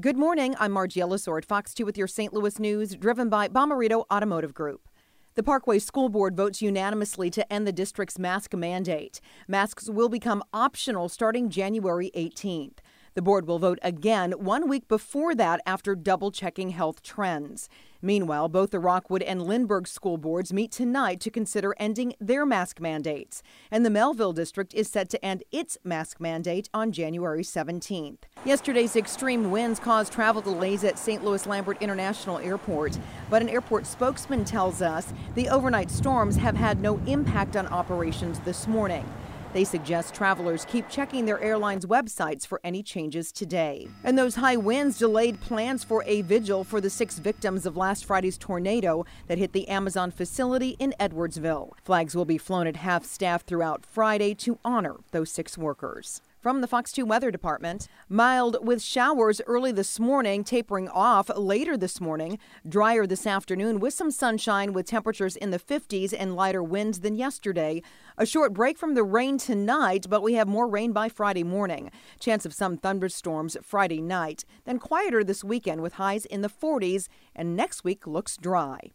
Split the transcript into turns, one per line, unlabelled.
Good morning. I'm Margie Ellisor at Fox 2 with your St. Louis news, driven by Bomarito Automotive Group. The Parkway School Board votes unanimously to end the district's mask mandate. Masks will become optional starting January 18th. The board will vote again one week before that after double checking health trends. Meanwhile, both the Rockwood and Lindbergh school boards meet tonight to consider ending their mask mandates. And the Mehlville district is set to end its mask mandate on January 17th. Yesterday's extreme winds caused travel delays at St. Louis Lambert International Airport. But an airport spokesman tells us the overnight storms have had no impact on operations this morning. They suggest travelers keep checking their airline's websites for any changes today. And those high winds delayed plans for a vigil for the six victims of last Friday's tornado that hit the Amazon facility in Edwardsville. Flags will be flown at half staff throughout Friday to honor those six workers. From the Fox 2 Weather Department, mild with showers early this morning, tapering off later this morning. Drier this afternoon with some sunshine with temperatures in the 50s and lighter winds than yesterday. A short break from the rain tonight, but we have more rain by Friday morning. Chance of some thunderstorms Friday night. Then quieter this weekend with highs in the 40s, and next week looks dry.